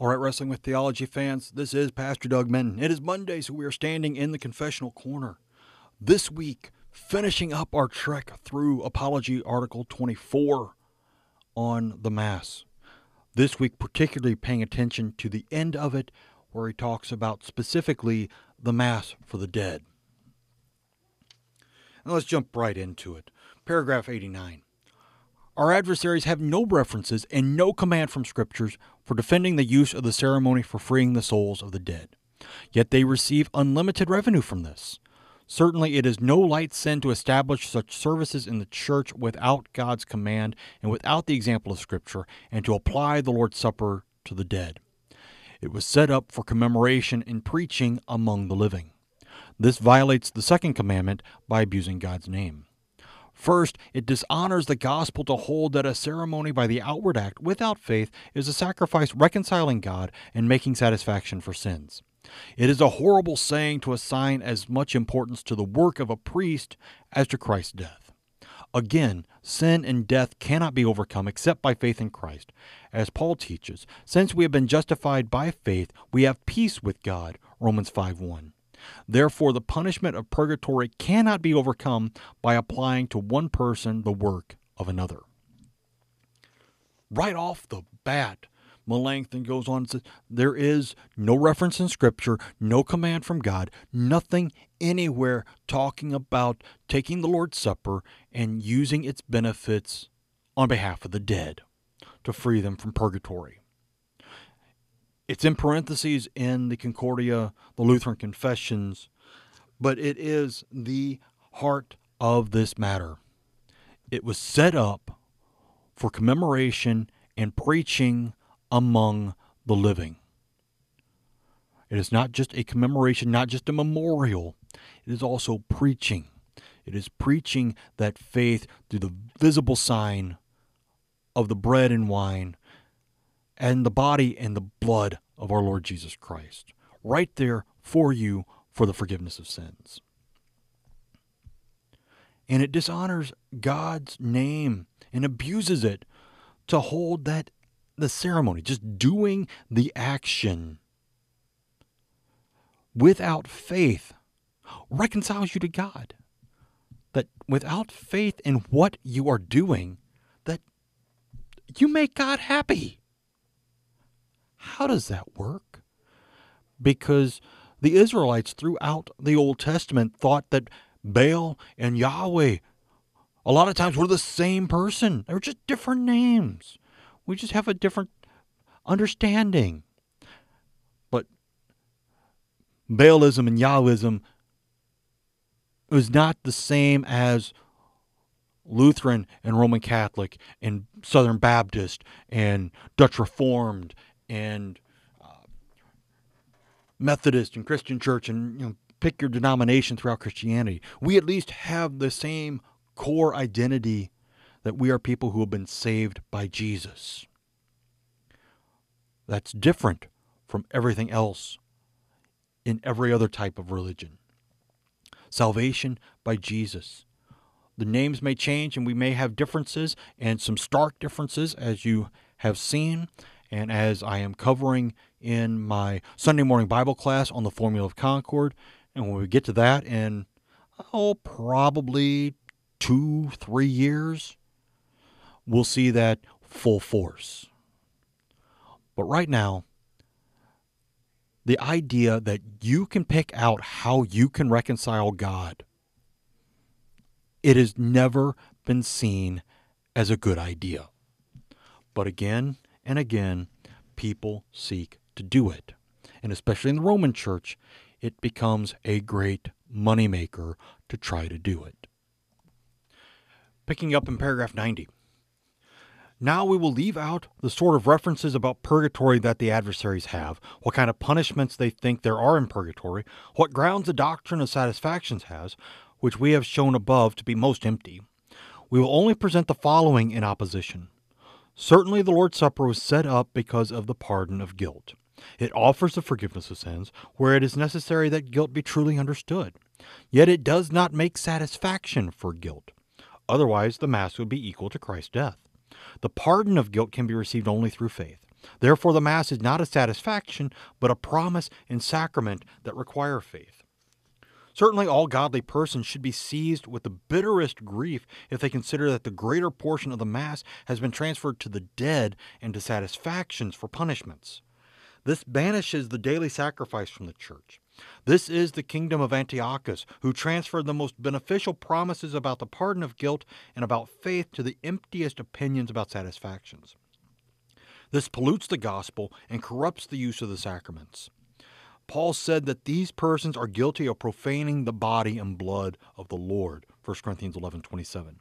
All right, Wrestling with Theology fans, this is Pastor Doug Minton. It is Monday, so we are standing in the confessional corner. This week, finishing up our trek through Apology Article 24 on the Mass. This week, particularly paying attention to the end of it, where he talks about specifically the Mass for the dead. Now let's jump right into it. Paragraph 89. Our adversaries have no references and no command from scriptures for defending the use of the ceremony for freeing the souls of the dead. Yet they receive unlimited revenue from this. Certainly, it is no light sin to establish such services in the church without God's command and without the example of Scripture, and to apply the Lord's Supper to the dead. It was set up for commemoration and preaching among the living. This violates the second commandment by abusing God's name. First, it dishonors the gospel to hold that a ceremony by the outward act without faith is a sacrifice reconciling God and making satisfaction for sins. It is a horrible saying to assign as much importance to the work of a priest as to Christ's death. Again, sin and death cannot be overcome except by faith in Christ. As Paul teaches, since we have been justified by faith, we have peace with God. Romans 5 1. Therefore, the punishment of purgatory cannot be overcome by applying to one person the work of another. Right off the bat, Melanchthon goes on and says, There is no reference in Scripture, no command from God, nothing anywhere talking about taking the Lord's Supper and using its benefits on behalf of the dead to free them from purgatory. It's in parentheses in the Concordia, the Lutheran Confessions, but it is the heart of this matter. It was set up for commemoration and preaching among the living. It is not just a commemoration, not just a memorial, it is also preaching. It is preaching that faith through the visible sign of the bread and wine and the body and the blood of our Lord Jesus Christ, right there for you for the forgiveness of sins. And it dishonors God's name and abuses it to hold that the ceremony, just doing the action without faith, reconciles you to God. That without faith in what you are doing, that you make God happy. How does that work? Because the Israelites throughout the Old Testament thought that Baal and Yahweh a lot of times were the same person. They were just different names. We just have a different understanding. But Baalism and Yahwism was not the same as Lutheran and Roman Catholic and Southern Baptist and Dutch Reformed and uh, Methodist and Christian Church and you know pick your denomination throughout Christianity. We at least have the same core identity that we are people who have been saved by Jesus. That's different from everything else in every other type of religion. Salvation by Jesus. The names may change and we may have differences and some stark differences as you have seen, and as I am covering in my Sunday morning Bible class on the Formula of Concord, and when we get to that in, oh, probably two, three years, we'll see that full force. But right now, the idea that you can pick out how you can reconcile God, it has never been seen as a good idea. But again, and again, people seek to do it. And especially in the Roman church, it becomes a great moneymaker to try to do it. Picking up in paragraph 90. Now we will leave out the sort of references about purgatory that the adversaries have, what kind of punishments they think there are in purgatory, what grounds the doctrine of satisfactions has, which we have shown above to be most empty. We will only present the following in opposition Certainly, the Lord's Supper was set up because of the pardon of guilt. It offers the forgiveness of sins where it is necessary that guilt be truly understood. Yet it does not make satisfaction for guilt. Otherwise, the Mass would be equal to Christ's death. The pardon of guilt can be received only through faith. Therefore, the Mass is not a satisfaction, but a promise and sacrament that require faith. Certainly, all godly persons should be seized with the bitterest grief if they consider that the greater portion of the Mass has been transferred to the dead and to satisfactions for punishments. This banishes the daily sacrifice from the Church. This is the kingdom of Antiochus, who transferred the most beneficial promises about the pardon of guilt and about faith to the emptiest opinions about satisfactions. This pollutes the gospel and corrupts the use of the sacraments. Paul said that these persons are guilty of profaning the body and blood of the Lord. 1 Corinthians 11:27.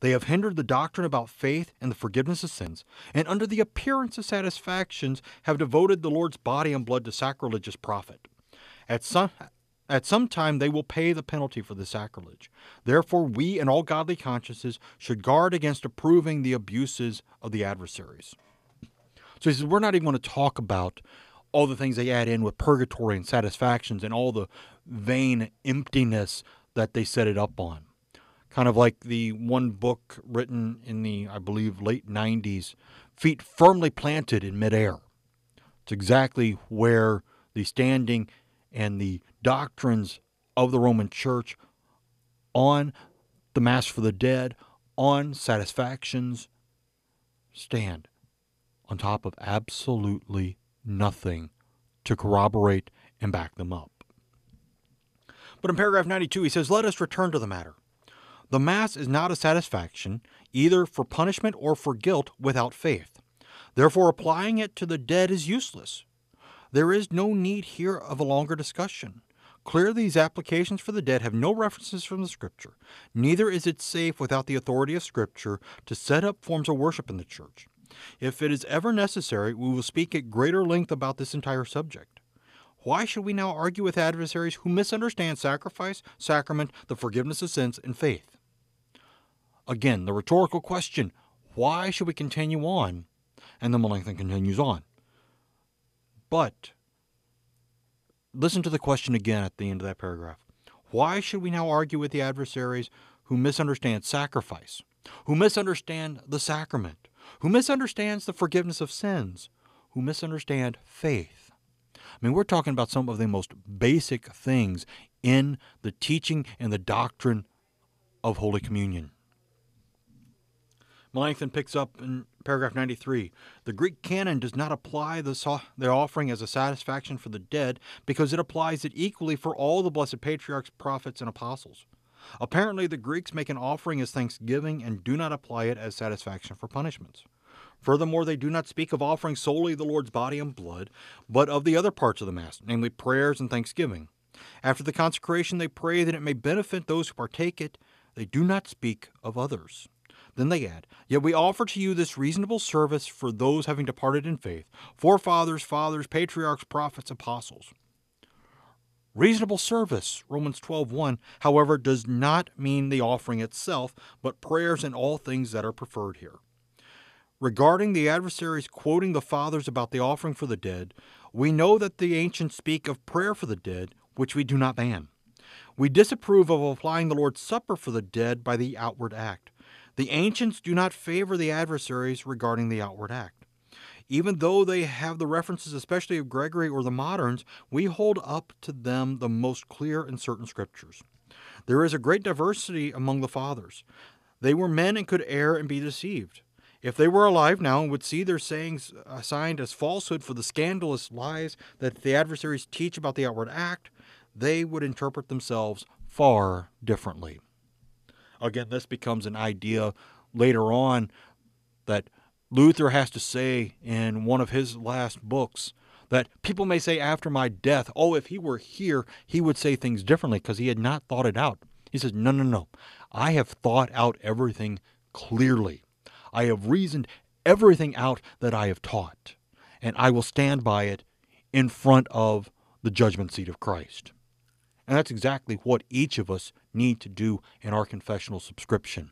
They have hindered the doctrine about faith and the forgiveness of sins, and under the appearance of satisfactions have devoted the Lord's body and blood to sacrilegious profit. At some at some time they will pay the penalty for the sacrilege. Therefore, we and all godly consciences should guard against approving the abuses of the adversaries. So he says, we're not even going to talk about all the things they add in with purgatory and satisfactions and all the vain emptiness that they set it up on. Kind of like the one book written in the, I believe, late 90s, Feet Firmly Planted in Midair. It's exactly where the standing and the doctrines of the Roman Church on the Mass for the Dead, on satisfactions, stand on top of absolutely nothing to corroborate and back them up. But in paragraph 92, he says, Let us return to the matter. The Mass is not a satisfaction, either for punishment or for guilt, without faith. Therefore, applying it to the dead is useless. There is no need here of a longer discussion. Clearly, these applications for the dead have no references from the Scripture. Neither is it safe without the authority of Scripture to set up forms of worship in the Church. If it is ever necessary, we will speak at greater length about this entire subject. Why should we now argue with adversaries who misunderstand sacrifice, sacrament, the forgiveness of sins, and faith? Again, the rhetorical question why should we continue on? And then Melanchthon continues on. But listen to the question again at the end of that paragraph. Why should we now argue with the adversaries who misunderstand sacrifice, who misunderstand the sacrament, who misunderstands the forgiveness of sins, who misunderstand faith? I mean, we're talking about some of the most basic things in the teaching and the doctrine of Holy Communion. Melanchthon picks up in paragraph 93 the Greek canon does not apply the, the offering as a satisfaction for the dead because it applies it equally for all the blessed patriarchs, prophets, and apostles. Apparently, the Greeks make an offering as thanksgiving and do not apply it as satisfaction for punishments. Furthermore, they do not speak of offering solely the Lord's body and blood, but of the other parts of the Mass, namely prayers and thanksgiving. After the consecration, they pray that it may benefit those who partake it. They do not speak of others. Then they add, Yet we offer to you this reasonable service for those having departed in faith, forefathers, fathers, patriarchs, prophets, apostles. Reasonable service, Romans 12:1, however, does not mean the offering itself, but prayers and all things that are preferred here. Regarding the adversaries quoting the fathers about the offering for the dead, we know that the ancients speak of prayer for the dead, which we do not ban. We disapprove of applying the Lord's Supper for the dead by the outward act. The ancients do not favor the adversaries regarding the outward act. Even though they have the references, especially of Gregory or the moderns, we hold up to them the most clear and certain scriptures. There is a great diversity among the fathers. They were men and could err and be deceived. If they were alive now and would see their sayings assigned as falsehood for the scandalous lies that the adversaries teach about the outward act, they would interpret themselves far differently. Again, this becomes an idea later on that Luther has to say in one of his last books that people may say after my death, oh, if he were here, he would say things differently because he had not thought it out. He says, no, no, no. I have thought out everything clearly. I have reasoned everything out that I have taught, and I will stand by it in front of the judgment seat of Christ. And that's exactly what each of us need to do in our confessional subscription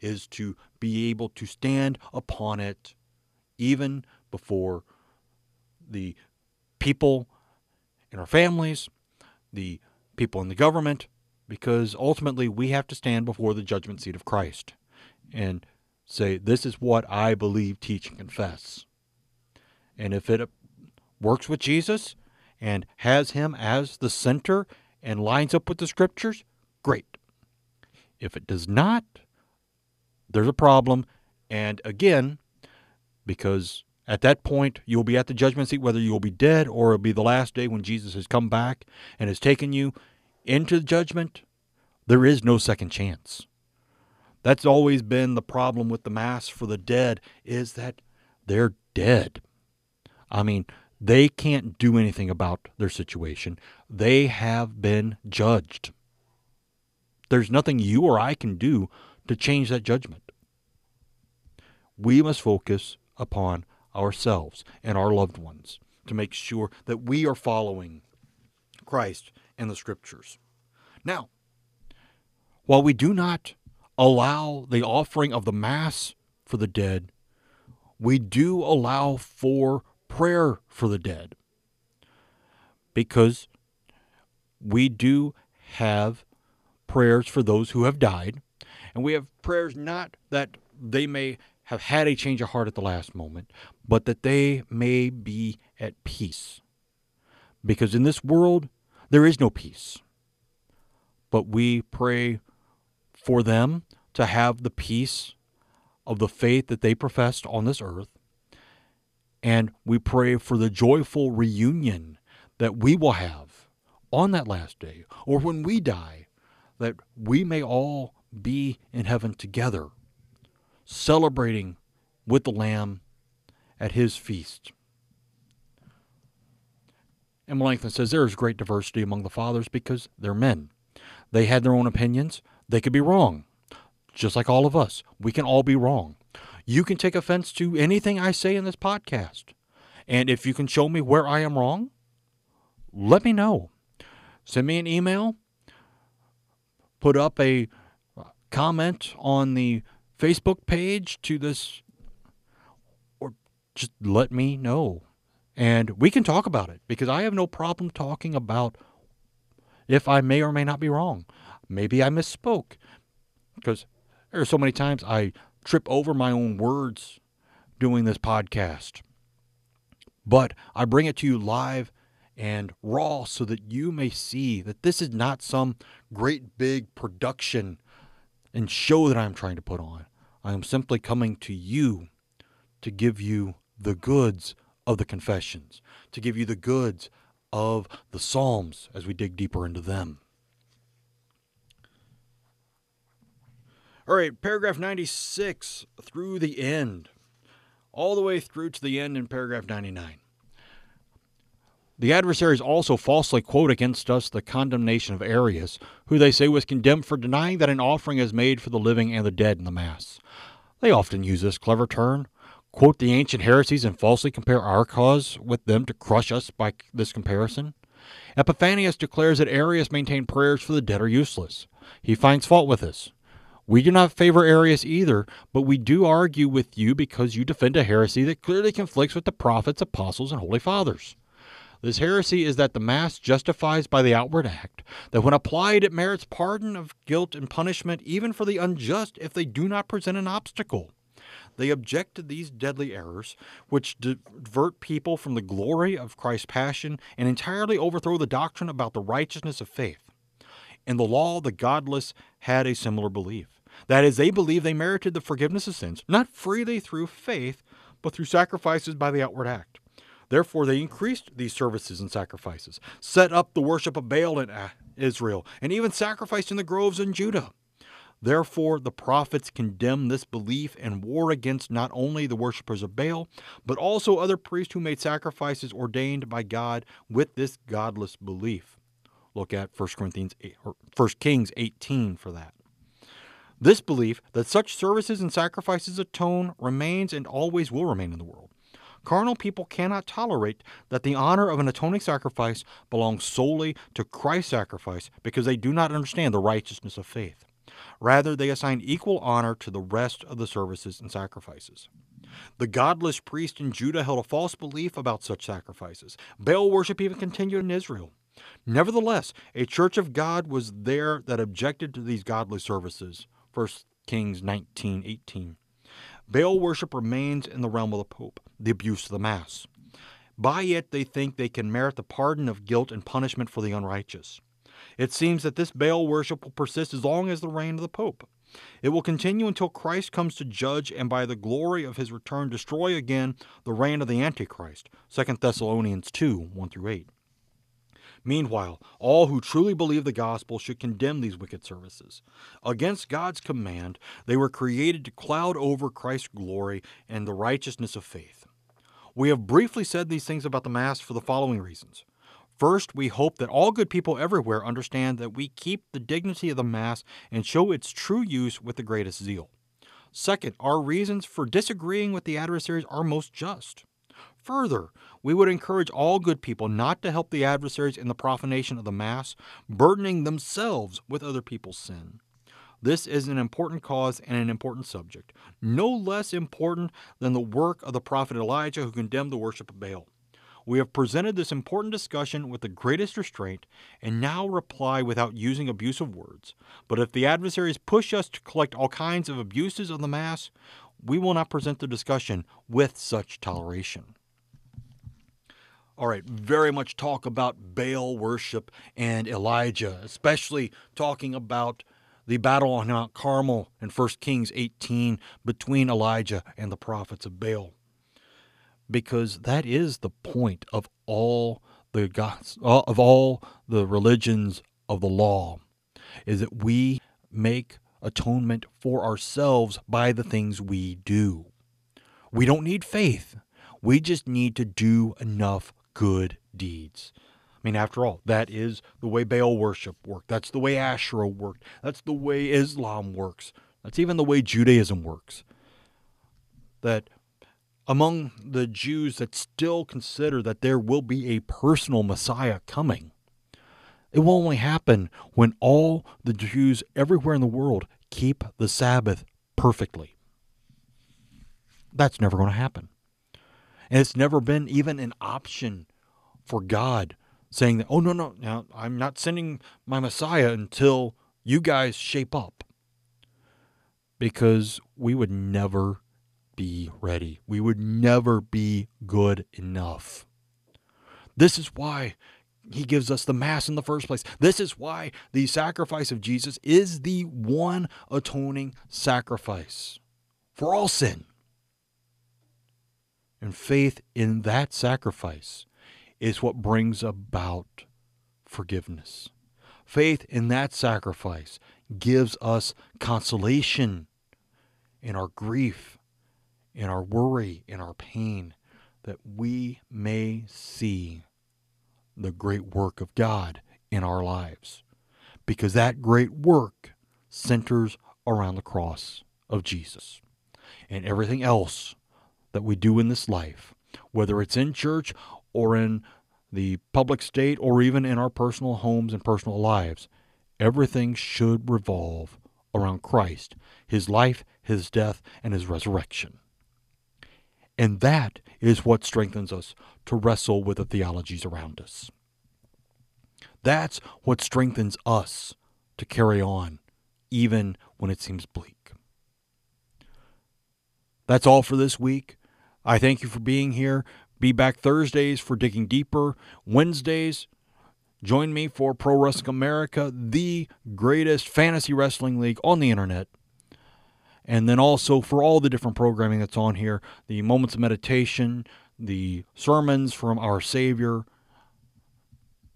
is to be able to stand upon it even before the people in our families, the people in the government, because ultimately we have to stand before the judgment seat of Christ and say, This is what I believe, teach, and confess. And if it works with Jesus and has him as the center and lines up with the scriptures, great. If it does not, there's a problem. And again, because at that point you'll be at the judgment seat, whether you'll be dead or it'll be the last day when Jesus has come back and has taken you into judgment, there is no second chance. That's always been the problem with the mass for the dead is that they're dead. I mean, they can't do anything about their situation. They have been judged. There's nothing you or I can do to change that judgment. We must focus upon ourselves and our loved ones to make sure that we are following Christ and the scriptures. Now, while we do not allow the offering of the Mass for the dead, we do allow for prayer for the dead. Because we do have prayers for those who have died, and we have prayers not that they may have had a change of heart at the last moment, but that they may be at peace. Because in this world, there is no peace. But we pray for them to have the peace of the faith that they professed on this earth. And we pray for the joyful reunion that we will have on that last day or when we die, that we may all be in heaven together, celebrating with the Lamb at his feast. And Melanchthon says there is great diversity among the fathers because they're men. They had their own opinions. They could be wrong just like all of us. We can all be wrong. You can take offense to anything I say in this podcast. And if you can show me where I am wrong, let me know. Send me an email, put up a comment on the Facebook page to this, or just let me know. And we can talk about it because I have no problem talking about if I may or may not be wrong. Maybe I misspoke because there are so many times I trip over my own words doing this podcast. But I bring it to you live and raw so that you may see that this is not some great big production and show that I'm trying to put on. I am simply coming to you to give you the goods of the confessions, to give you the goods of the Psalms as we dig deeper into them. All right, paragraph 96 through the end, all the way through to the end in paragraph 99. The adversaries also falsely quote against us the condemnation of Arius, who they say was condemned for denying that an offering is made for the living and the dead in the Mass. They often use this clever turn, quote the ancient heresies, and falsely compare our cause with them to crush us by this comparison. Epiphanius declares that Arius maintained prayers for the dead are useless. He finds fault with this. We do not favor Arius either, but we do argue with you because you defend a heresy that clearly conflicts with the prophets, apostles, and holy fathers. This heresy is that the Mass justifies by the outward act, that when applied it merits pardon of guilt and punishment even for the unjust if they do not present an obstacle. They object to these deadly errors, which divert people from the glory of Christ's passion and entirely overthrow the doctrine about the righteousness of faith. In the law, the godless had a similar belief. That is, they believed they merited the forgiveness of sins, not freely through faith, but through sacrifices by the outward act. Therefore, they increased these services and sacrifices, set up the worship of Baal in uh, Israel, and even sacrificed in the groves in Judah. Therefore, the prophets condemned this belief and war against not only the worshippers of Baal, but also other priests who made sacrifices ordained by God with this godless belief. Look at 1 Corinthians 8, or 1 Kings 18 for that. This belief that such services and sacrifices atone remains and always will remain in the world. Carnal people cannot tolerate that the honor of an atoning sacrifice belongs solely to Christ's sacrifice because they do not understand the righteousness of faith. Rather, they assign equal honor to the rest of the services and sacrifices. The godless priest in Judah held a false belief about such sacrifices. Baal worship even continued in Israel. Nevertheless, a church of God was there that objected to these godly services. 1 Kings 19:18. Baal worship remains in the realm of the Pope, the abuse of the Mass. By it they think they can merit the pardon of guilt and punishment for the unrighteous. It seems that this Baal worship will persist as long as the reign of the Pope. It will continue until Christ comes to judge and by the glory of his return destroy again the reign of the Antichrist. 2 Thessalonians 2 1 through 8. Meanwhile, all who truly believe the gospel should condemn these wicked services. Against God's command, they were created to cloud over Christ's glory and the righteousness of faith. We have briefly said these things about the Mass for the following reasons. First, we hope that all good people everywhere understand that we keep the dignity of the Mass and show its true use with the greatest zeal. Second, our reasons for disagreeing with the adversaries are most just. Further, we would encourage all good people not to help the adversaries in the profanation of the Mass, burdening themselves with other people's sin. This is an important cause and an important subject, no less important than the work of the prophet Elijah who condemned the worship of Baal. We have presented this important discussion with the greatest restraint and now reply without using abusive words. But if the adversaries push us to collect all kinds of abuses of the Mass, we will not present the discussion with such toleration. All right, very much talk about Baal worship and Elijah, especially talking about the battle on Mount Carmel in 1 Kings 18 between Elijah and the prophets of Baal. Because that is the point of all the gods, uh, of all the religions of the law is that we make atonement for ourselves by the things we do. We don't need faith. We just need to do enough good deeds. I mean, after all, that is the way Baal worship worked. That's the way Asherah worked. That's the way Islam works. That's even the way Judaism works. That among the Jews that still consider that there will be a personal Messiah coming, it will only happen when all the Jews everywhere in the world keep the Sabbath perfectly. That's never going to happen. And it's never been even an option for God saying that, oh, no, no, now I'm not sending my Messiah until you guys shape up. Because we would never be ready. We would never be good enough. This is why he gives us the Mass in the first place. This is why the sacrifice of Jesus is the one atoning sacrifice for all sin. And faith in that sacrifice is what brings about forgiveness. Faith in that sacrifice gives us consolation in our grief, in our worry, in our pain, that we may see the great work of God in our lives. Because that great work centers around the cross of Jesus. And everything else that we do in this life, whether it's in church or in the public state or even in our personal homes and personal lives, everything should revolve around Christ, his life, his death, and his resurrection. And that is what strengthens us to wrestle with the theologies around us. That's what strengthens us to carry on, even when it seems bleak. That's all for this week. I thank you for being here. Be back Thursdays for Digging Deeper. Wednesdays, join me for Pro Wrestling America, the greatest fantasy wrestling league on the internet. And then also for all the different programming that's on here the moments of meditation, the sermons from our Savior.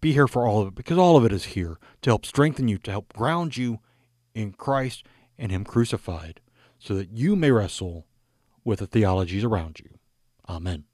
Be here for all of it because all of it is here to help strengthen you, to help ground you in Christ and Him crucified, so that you may wrestle with the theologies around you. Amen.